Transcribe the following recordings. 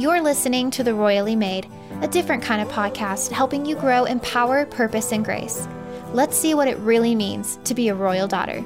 You're listening to The Royally Made, a different kind of podcast helping you grow in power, purpose, and grace. Let's see what it really means to be a royal daughter.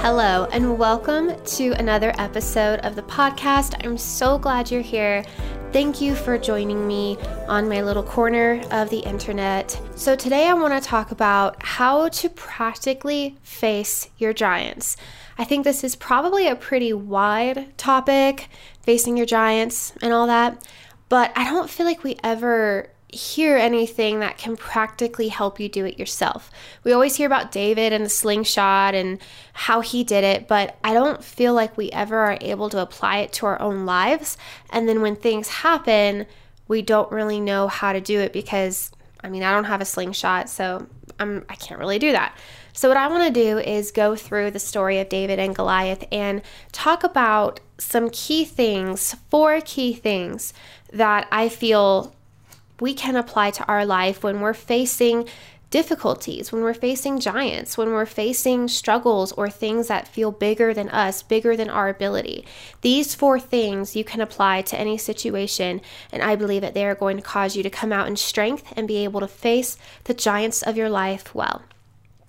Hello, and welcome to another episode of the podcast. I'm so glad you're here. Thank you for joining me on my little corner of the internet. So, today I want to talk about how to practically face your giants. I think this is probably a pretty wide topic, facing your giants and all that, but I don't feel like we ever hear anything that can practically help you do it yourself. We always hear about David and the slingshot and how he did it, but I don't feel like we ever are able to apply it to our own lives. And then when things happen, we don't really know how to do it because I mean, I don't have a slingshot, so I'm I can't really do that. So what I want to do is go through the story of David and Goliath and talk about some key things, four key things that I feel we can apply to our life when we're facing difficulties, when we're facing giants, when we're facing struggles or things that feel bigger than us, bigger than our ability. These four things you can apply to any situation, and I believe that they are going to cause you to come out in strength and be able to face the giants of your life well.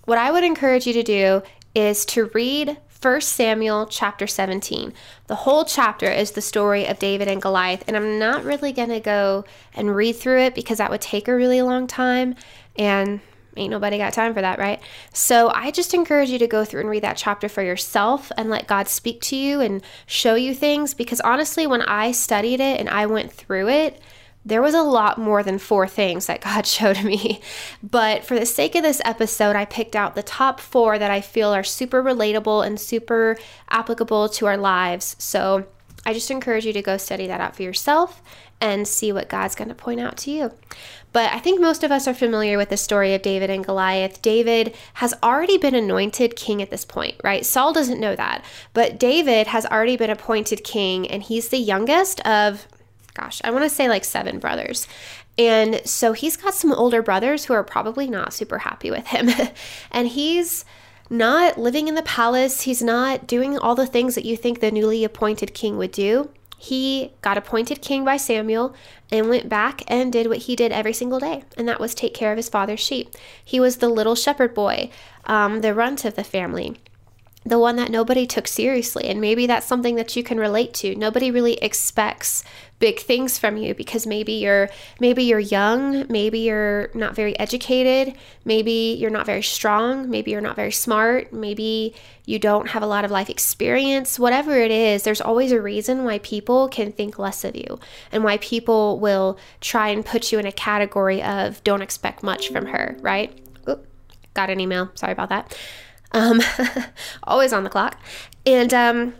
What I would encourage you to do is to read 1 Samuel chapter 17. The whole chapter is the story of David and Goliath, and I'm not really going to go and read through it because that would take a really long time, and ain't nobody got time for that, right? So I just encourage you to go through and read that chapter for yourself and let God speak to you and show you things because honestly, when I studied it and I went through it, there was a lot more than four things that God showed me. But for the sake of this episode, I picked out the top four that I feel are super relatable and super applicable to our lives. So I just encourage you to go study that out for yourself and see what God's going to point out to you. But I think most of us are familiar with the story of David and Goliath. David has already been anointed king at this point, right? Saul doesn't know that, but David has already been appointed king, and he's the youngest of gosh, I want to say like seven brothers. And so he's got some older brothers who are probably not super happy with him. and he's not living in the palace. He's not doing all the things that you think the newly appointed king would do. He got appointed king by Samuel and went back and did what he did every single day, and that was take care of his father's sheep. He was the little shepherd boy, um, the runt of the family the one that nobody took seriously. And maybe that's something that you can relate to. Nobody really expects big things from you because maybe you're maybe you're young, maybe you're not very educated, maybe you're not very strong, maybe you're not very smart, maybe you don't have a lot of life experience. Whatever it is, there's always a reason why people can think less of you and why people will try and put you in a category of don't expect much from her, right? Oop, got an email. Sorry about that um, always on the clock. And um,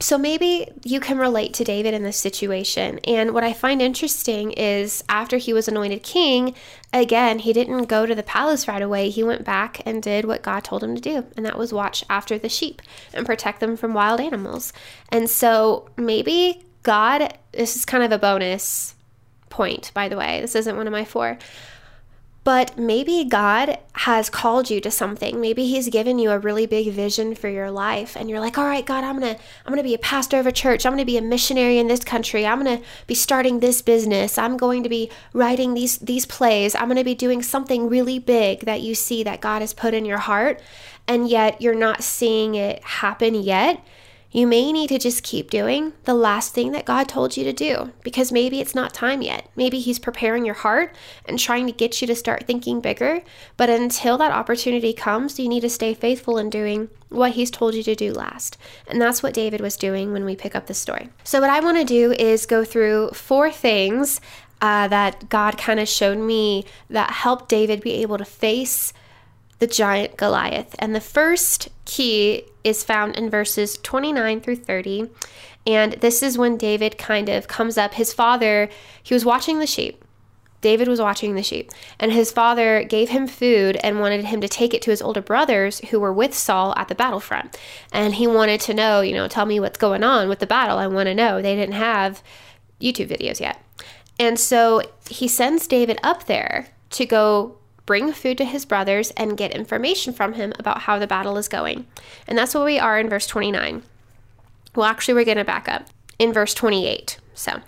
so maybe you can relate to David in this situation. And what I find interesting is after he was anointed king, again, he didn't go to the palace right away. He went back and did what God told him to do, and that was watch after the sheep and protect them from wild animals. And so maybe God, this is kind of a bonus point, by the way. This isn't one of my four. But maybe God has called you to something. Maybe he's given you a really big vision for your life and you're like, "All right, God, I'm going to I'm going to be a pastor of a church. I'm going to be a missionary in this country. I'm going to be starting this business. I'm going to be writing these these plays. I'm going to be doing something really big that you see that God has put in your heart." And yet you're not seeing it happen yet you may need to just keep doing the last thing that God told you to do because maybe it's not time yet. Maybe He's preparing your heart and trying to get you to start thinking bigger. But until that opportunity comes, you need to stay faithful in doing what He's told you to do last. And that's what David was doing when we pick up the story. So, what I want to do is go through four things uh, that God kind of showed me that helped David be able to face the giant Goliath. And the first key is found in verses 29 through 30. And this is when David kind of comes up. His father, he was watching the sheep. David was watching the sheep, and his father gave him food and wanted him to take it to his older brothers who were with Saul at the battlefront. And he wanted to know, you know, tell me what's going on with the battle. I want to know. They didn't have YouTube videos yet. And so he sends David up there to go bring food to his brothers, and get information from him about how the battle is going. And that's where we are in verse 29. Well, actually, we're going to back up. in verse 28. So,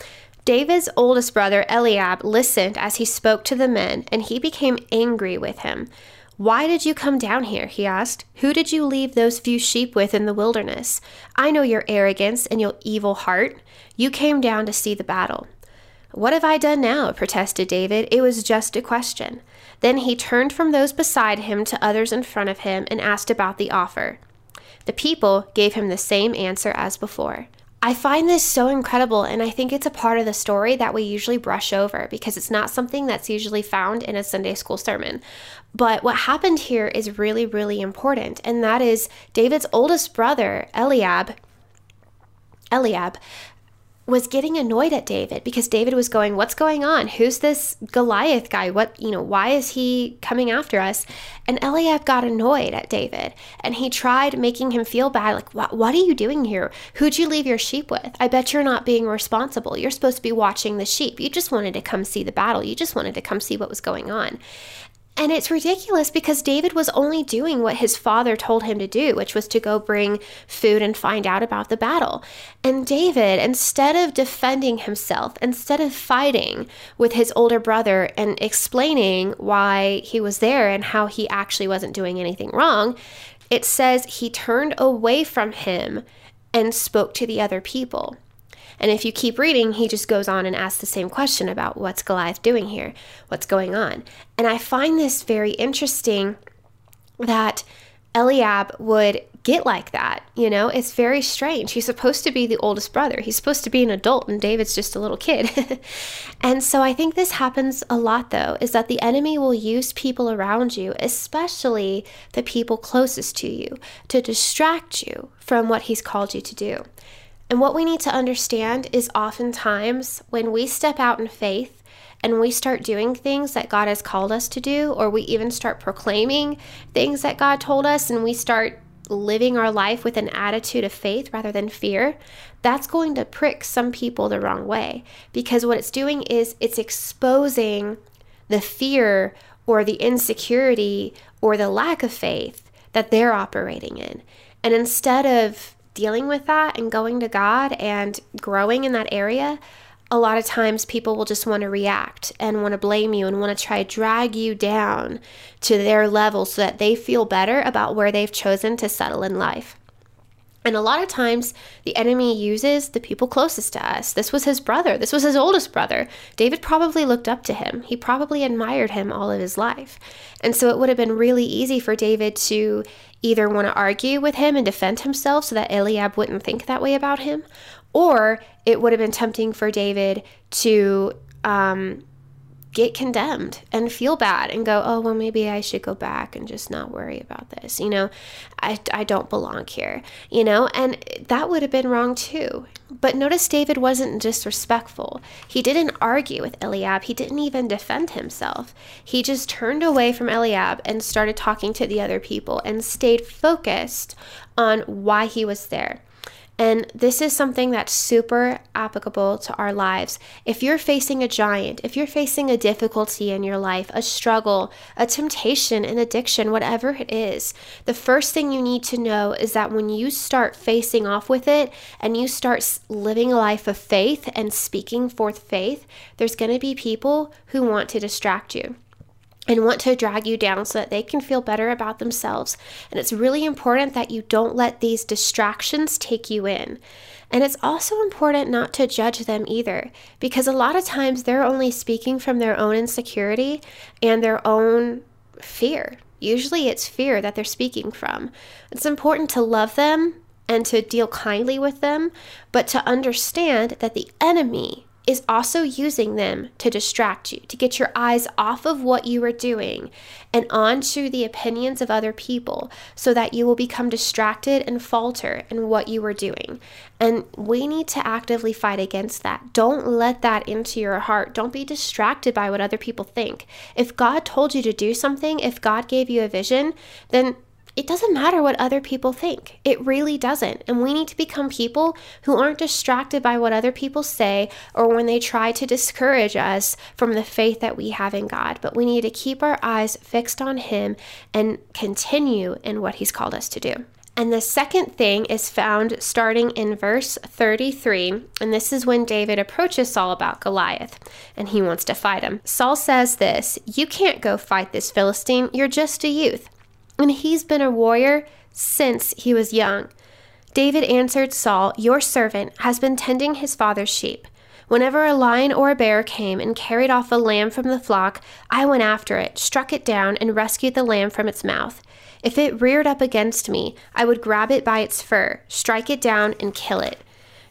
David's oldest brother Eliab listened as he spoke to the men, and he became angry with him. Why did you come down here? he asked. Who did you leave those few sheep with in the wilderness? I know your arrogance and your evil heart. You came down to see the battle. What have I done now? protested David. It was just a question. Then he turned from those beside him to others in front of him and asked about the offer. The people gave him the same answer as before. I find this so incredible, and I think it's a part of the story that we usually brush over because it's not something that's usually found in a Sunday school sermon. But what happened here is really, really important, and that is David's oldest brother, Eliab, Eliab was getting annoyed at David because David was going, What's going on? Who's this Goliath guy? What, you know, why is he coming after us? And Eliab got annoyed at David and he tried making him feel bad. Like, what, what are you doing here? Who'd you leave your sheep with? I bet you're not being responsible. You're supposed to be watching the sheep. You just wanted to come see the battle. You just wanted to come see what was going on. And it's ridiculous because David was only doing what his father told him to do, which was to go bring food and find out about the battle. And David, instead of defending himself, instead of fighting with his older brother and explaining why he was there and how he actually wasn't doing anything wrong, it says he turned away from him and spoke to the other people. And if you keep reading, he just goes on and asks the same question about what's Goliath doing here? What's going on? And I find this very interesting that Eliab would get like that. You know, it's very strange. He's supposed to be the oldest brother, he's supposed to be an adult, and David's just a little kid. and so I think this happens a lot, though, is that the enemy will use people around you, especially the people closest to you, to distract you from what he's called you to do. And what we need to understand is oftentimes when we step out in faith and we start doing things that God has called us to do, or we even start proclaiming things that God told us, and we start living our life with an attitude of faith rather than fear, that's going to prick some people the wrong way. Because what it's doing is it's exposing the fear or the insecurity or the lack of faith that they're operating in. And instead of dealing with that and going to God and growing in that area, a lot of times people will just want to react and want to blame you and want to try to drag you down to their level so that they feel better about where they've chosen to settle in life. And a lot of times, the enemy uses the people closest to us. This was his brother. This was his oldest brother. David probably looked up to him. He probably admired him all of his life. And so it would have been really easy for David to either want to argue with him and defend himself so that Eliab wouldn't think that way about him, or it would have been tempting for David to um, get condemned and feel bad and go, oh, well, maybe I should go back and just not worry about this. You know, I, I don't belong here, you know, and that would have been wrong too. But notice David wasn't disrespectful. He didn't argue with Eliab. He didn't even defend himself. He just turned away from Eliab and started talking to the other people and stayed focused on why he was there. And this is something that's super applicable to our lives. If you're facing a giant, if you're facing a difficulty in your life, a struggle, a temptation, an addiction, whatever it is, the first thing you need to know is that when you start facing off with it and you start living a life of faith and speaking forth faith, there's going to be people who want to distract you and want to drag you down so that they can feel better about themselves. And it's really important that you don't let these distractions take you in. And it's also important not to judge them either, because a lot of times they're only speaking from their own insecurity and their own fear. Usually it's fear that they're speaking from. It's important to love them and to deal kindly with them, but to understand that the enemy is also using them to distract you, to get your eyes off of what you are doing and onto the opinions of other people so that you will become distracted and falter in what you are doing. And we need to actively fight against that. Don't let that into your heart. Don't be distracted by what other people think. If God told you to do something, if God gave you a vision, then it doesn't matter what other people think. It really doesn't. And we need to become people who aren't distracted by what other people say or when they try to discourage us from the faith that we have in God. But we need to keep our eyes fixed on Him and continue in what He's called us to do. And the second thing is found starting in verse 33. And this is when David approaches Saul about Goliath and he wants to fight him. Saul says this You can't go fight this Philistine. You're just a youth. And he's been a warrior since he was young. David answered Saul, Your servant has been tending his father's sheep. Whenever a lion or a bear came and carried off a lamb from the flock, I went after it, struck it down, and rescued the lamb from its mouth. If it reared up against me, I would grab it by its fur, strike it down, and kill it.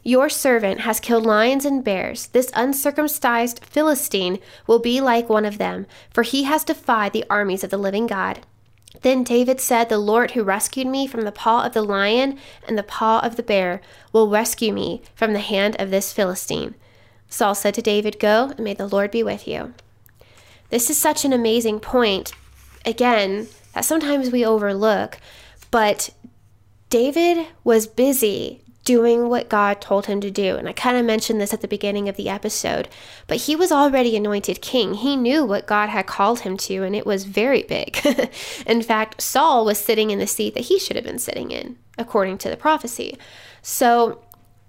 Your servant has killed lions and bears. This uncircumcised Philistine will be like one of them, for he has defied the armies of the living God. Then David said, The Lord who rescued me from the paw of the lion and the paw of the bear will rescue me from the hand of this Philistine. Saul said to David, Go, and may the Lord be with you. This is such an amazing point, again, that sometimes we overlook, but David was busy doing what God told him to do. And I kind of mentioned this at the beginning of the episode, but he was already anointed king. He knew what God had called him to, and it was very big. in fact, Saul was sitting in the seat that he should have been sitting in, according to the prophecy. So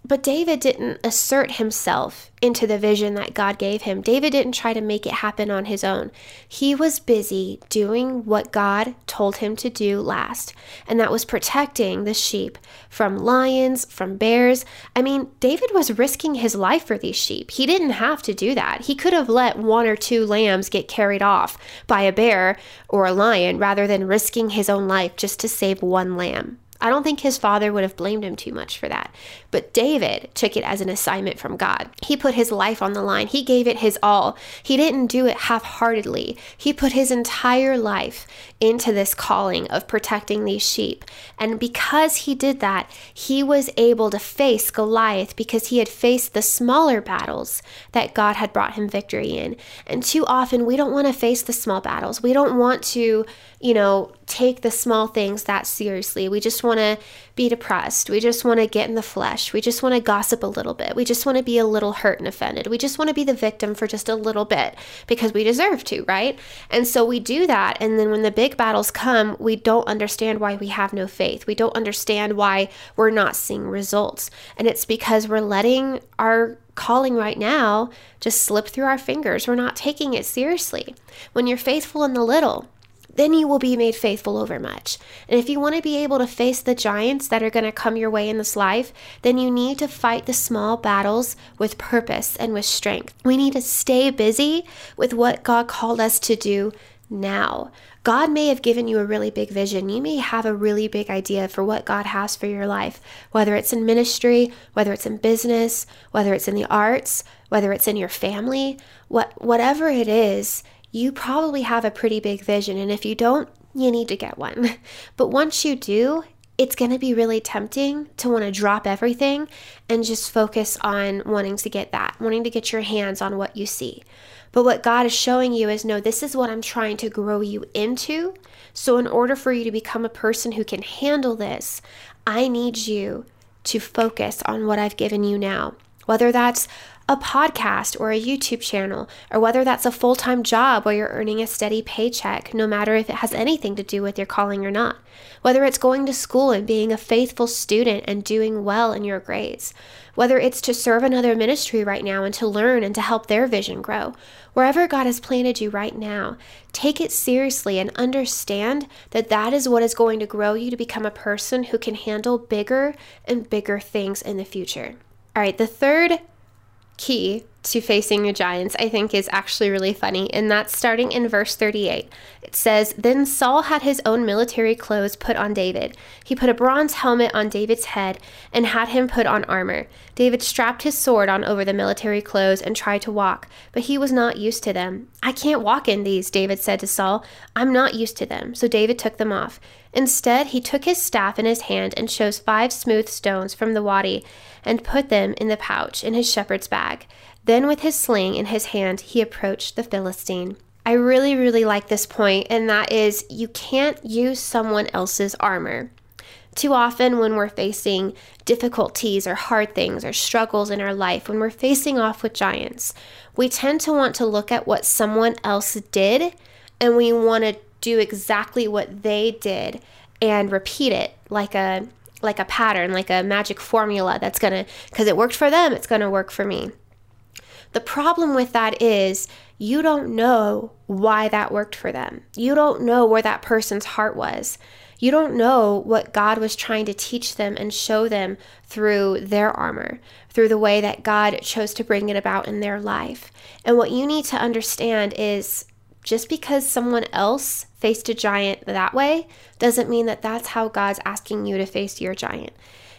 but David didn't assert himself into the vision that God gave him. David didn't try to make it happen on his own. He was busy doing what God told him to do last, and that was protecting the sheep from lions, from bears. I mean, David was risking his life for these sheep. He didn't have to do that. He could have let one or two lambs get carried off by a bear or a lion rather than risking his own life just to save one lamb. I don't think his father would have blamed him too much for that. But David took it as an assignment from God. He put his life on the line, he gave it his all. He didn't do it half heartedly. He put his entire life into this calling of protecting these sheep. And because he did that, he was able to face Goliath because he had faced the smaller battles that God had brought him victory in. And too often, we don't want to face the small battles. We don't want to, you know, take the small things that seriously. We just want to be depressed. We just want to get in the flesh. We just want to gossip a little bit. We just want to be a little hurt and offended. We just want to be the victim for just a little bit because we deserve to, right? And so we do that. And then when the big battles come, we don't understand why we have no faith. We don't understand why we're not seeing results. And it's because we're letting our calling right now just slip through our fingers. We're not taking it seriously. When you're faithful in the little, then you will be made faithful over much. And if you want to be able to face the giants that are going to come your way in this life, then you need to fight the small battles with purpose and with strength. We need to stay busy with what God called us to do now. God may have given you a really big vision. You may have a really big idea for what God has for your life, whether it's in ministry, whether it's in business, whether it's in the arts, whether it's in your family, what whatever it is, you probably have a pretty big vision. And if you don't, you need to get one. But once you do, it's going to be really tempting to want to drop everything and just focus on wanting to get that, wanting to get your hands on what you see. But what God is showing you is no, this is what I'm trying to grow you into. So, in order for you to become a person who can handle this, I need you to focus on what I've given you now. Whether that's a podcast or a YouTube channel, or whether that's a full time job where you're earning a steady paycheck, no matter if it has anything to do with your calling or not. Whether it's going to school and being a faithful student and doing well in your grades. Whether it's to serve another ministry right now and to learn and to help their vision grow. Wherever God has planted you right now, take it seriously and understand that that is what is going to grow you to become a person who can handle bigger and bigger things in the future. All right, the third key to facing your giants, I think, is actually really funny, and that's starting in verse 38. It says, Then Saul had his own military clothes put on David. He put a bronze helmet on David's head and had him put on armor. David strapped his sword on over the military clothes and tried to walk, but he was not used to them. I can't walk in these, David said to Saul. I'm not used to them. So David took them off. Instead, he took his staff in his hand and chose five smooth stones from the wadi and put them in the pouch in his shepherd's bag. Then, with his sling in his hand, he approached the Philistine. I really, really like this point, and that is you can't use someone else's armor. Too often, when we're facing difficulties or hard things or struggles in our life, when we're facing off with giants, we tend to want to look at what someone else did and we want to do exactly what they did and repeat it like a like a pattern, like a magic formula that's going to cuz it worked for them, it's going to work for me. The problem with that is you don't know why that worked for them. You don't know where that person's heart was. You don't know what God was trying to teach them and show them through their armor, through the way that God chose to bring it about in their life. And what you need to understand is just because someone else faced a giant that way doesn't mean that that's how God's asking you to face your giant.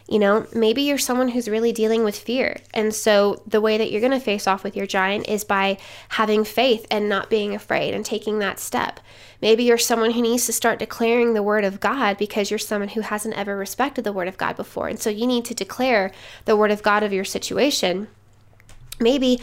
You know, maybe you're someone who's really dealing with fear. And so the way that you're going to face off with your giant is by having faith and not being afraid and taking that step. Maybe you're someone who needs to start declaring the word of God because you're someone who hasn't ever respected the word of God before. And so you need to declare the word of God of your situation. Maybe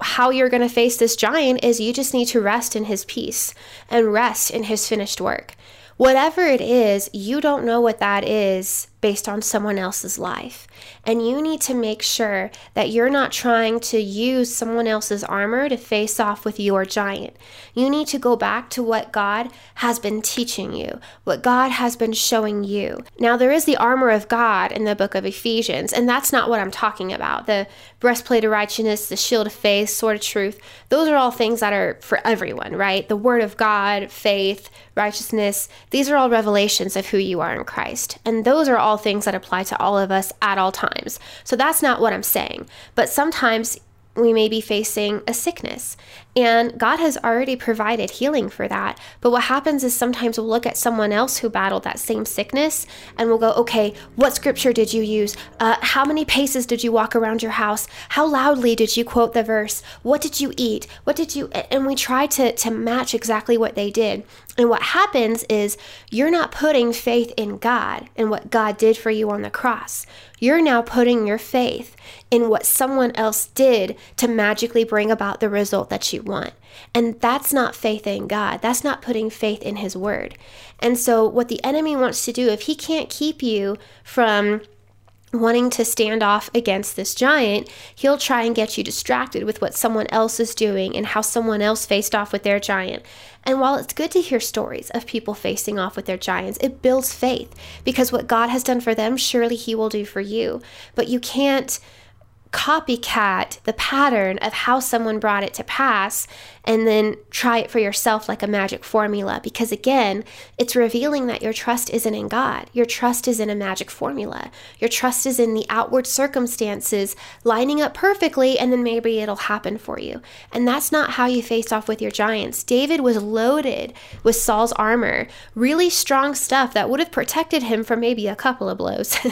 how you're going to face this giant is you just need to rest in his peace and rest in his finished work. Whatever it is, you don't know what that is based on someone else's life. And you need to make sure that you're not trying to use someone else's armor to face off with your giant. You need to go back to what God has been teaching you, what God has been showing you. Now, there is the armor of God in the book of Ephesians, and that's not what I'm talking about. The breastplate of righteousness, the shield of faith, sword of truth, those are all things that are for everyone, right? The word of God, faith, righteousness, these are all revelations of who you are in Christ. And those are all all things that apply to all of us at all times. So that's not what I'm saying. But sometimes we may be facing a sickness. And God has already provided healing for that. But what happens is sometimes we'll look at someone else who battled that same sickness and we'll go, okay, what scripture did you use? Uh, how many paces did you walk around your house? How loudly did you quote the verse? What did you eat? What did you, and we try to, to match exactly what they did. And what happens is you're not putting faith in God and what God did for you on the cross. You're now putting your faith in what someone else did to magically bring about the result that you want. And that's not faith in God. That's not putting faith in His Word. And so, what the enemy wants to do, if he can't keep you from wanting to stand off against this giant, he'll try and get you distracted with what someone else is doing and how someone else faced off with their giant. And while it's good to hear stories of people facing off with their giants, it builds faith because what God has done for them, surely He will do for you. But you can't copycat the pattern of how someone brought it to pass and then try it for yourself like a magic formula. Because again it's revealing that your trust isn't in god. Your trust is in a magic formula. Your trust is in the outward circumstances lining up perfectly and then maybe it'll happen for you. And that's not how you face off with your giants. David was loaded with saul's armor really strong stuff that would have protected him from maybe a couple of blows.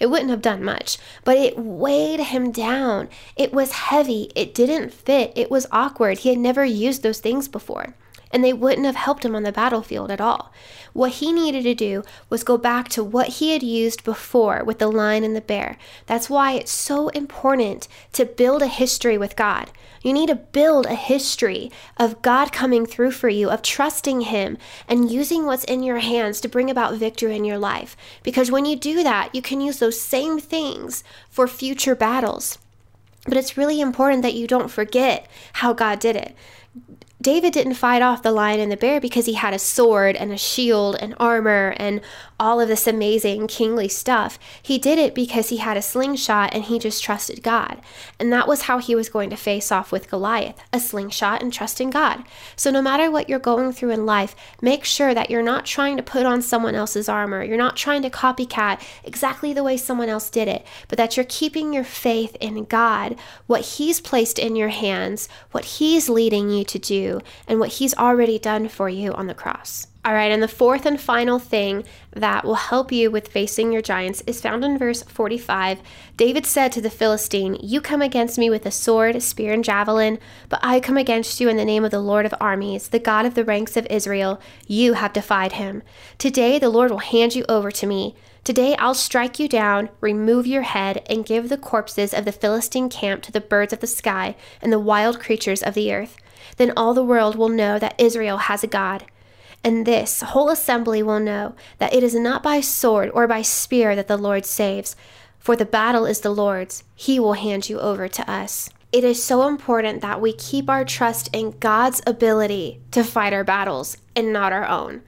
It wouldn't have done much but it weighed him down down. It was heavy. It didn't fit. It was awkward. He had never used those things before. And they wouldn't have helped him on the battlefield at all. What he needed to do was go back to what he had used before with the lion and the bear. That's why it's so important to build a history with God. You need to build a history of God coming through for you, of trusting Him and using what's in your hands to bring about victory in your life. Because when you do that, you can use those same things for future battles. But it's really important that you don't forget how God did it. David didn't fight off the lion and the bear because he had a sword and a shield and armor and all of this amazing kingly stuff. He did it because he had a slingshot and he just trusted God. And that was how he was going to face off with Goliath a slingshot and trusting God. So, no matter what you're going through in life, make sure that you're not trying to put on someone else's armor. You're not trying to copycat exactly the way someone else did it, but that you're keeping your faith in God, what He's placed in your hands, what He's leading you to do, and what He's already done for you on the cross. All right, and the fourth and final thing that will help you with facing your giants is found in verse 45. David said to the Philistine, You come against me with a sword, spear, and javelin, but I come against you in the name of the Lord of armies, the God of the ranks of Israel. You have defied him. Today the Lord will hand you over to me. Today I'll strike you down, remove your head, and give the corpses of the Philistine camp to the birds of the sky and the wild creatures of the earth. Then all the world will know that Israel has a God. And this whole assembly will know that it is not by sword or by spear that the Lord saves, for the battle is the Lord's. He will hand you over to us. It is so important that we keep our trust in God's ability to fight our battles and not our own.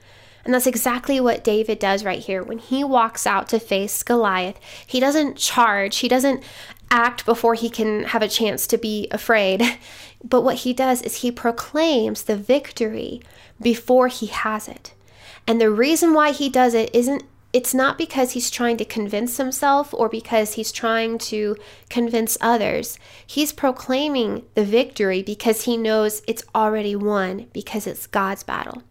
And that's exactly what David does right here. When he walks out to face Goliath, he doesn't charge, he doesn't act before he can have a chance to be afraid. But what he does is he proclaims the victory before he has it. And the reason why he does it isn't it's not because he's trying to convince himself or because he's trying to convince others. He's proclaiming the victory because he knows it's already won because it's God's battle.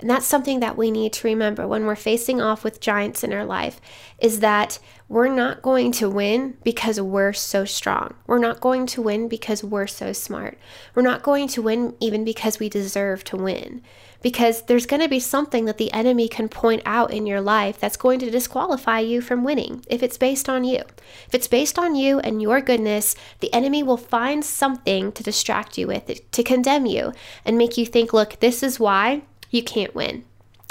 And that's something that we need to remember when we're facing off with giants in our life is that we're not going to win because we're so strong. We're not going to win because we're so smart. We're not going to win even because we deserve to win because there's going to be something that the enemy can point out in your life that's going to disqualify you from winning if it's based on you. If it's based on you and your goodness, the enemy will find something to distract you with, to condemn you, and make you think, look, this is why you can't win.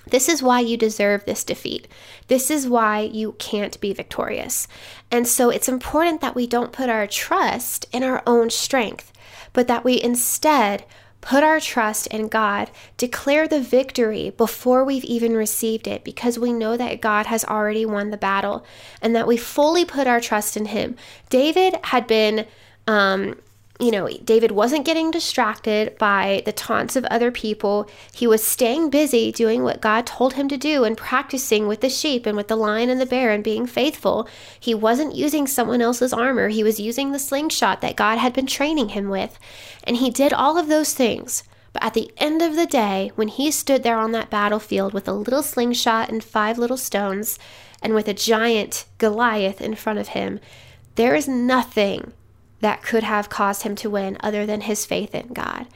This is why you deserve this defeat. This is why you can't be victorious. And so it's important that we don't put our trust in our own strength, but that we instead put our trust in God, declare the victory before we've even received it, because we know that God has already won the battle and that we fully put our trust in Him. David had been um, you know, David wasn't getting distracted by the taunts of other people. He was staying busy doing what God told him to do and practicing with the sheep and with the lion and the bear and being faithful. He wasn't using someone else's armor, he was using the slingshot that God had been training him with. And he did all of those things. But at the end of the day, when he stood there on that battlefield with a little slingshot and five little stones, and with a giant Goliath in front of him, there is nothing that could have caused him to win other than his faith in God.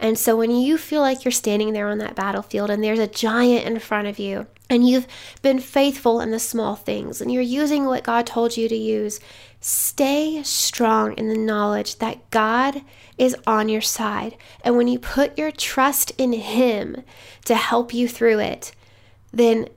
And so when you feel like you're standing there on that battlefield and there's a giant in front of you, and you've been faithful in the small things, and you're using what God told you to use, stay strong in the knowledge that God is on your side. And when you put your trust in Him to help you through it, then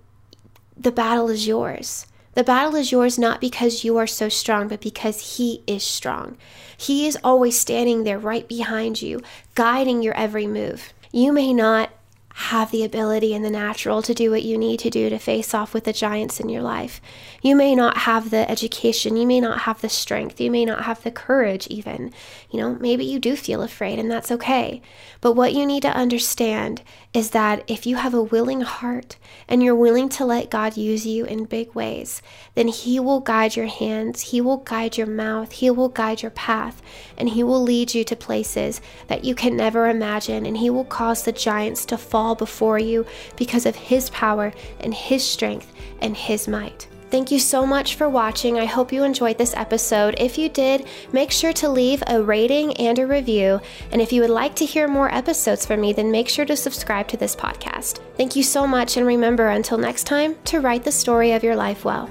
the battle is yours. The battle is yours not because you are so strong, but because He is strong. He is always standing there right behind you, guiding your every move. You may not have the ability in the natural to do what you need to do to face off with the giants in your life. You may not have the education, you may not have the strength, you may not have the courage, even. You know, maybe you do feel afraid, and that's okay. But what you need to understand is that if you have a willing heart and you're willing to let God use you in big ways, then He will guide your hands, He will guide your mouth, He will guide your path, and He will lead you to places that you can never imagine, and He will cause the giants to fall before you because of His power and His strength and His might. Thank you so much for watching. I hope you enjoyed this episode. If you did, make sure to leave a rating and a review. And if you would like to hear more episodes from me, then make sure to subscribe to this podcast. Thank you so much, and remember until next time to write the story of your life well.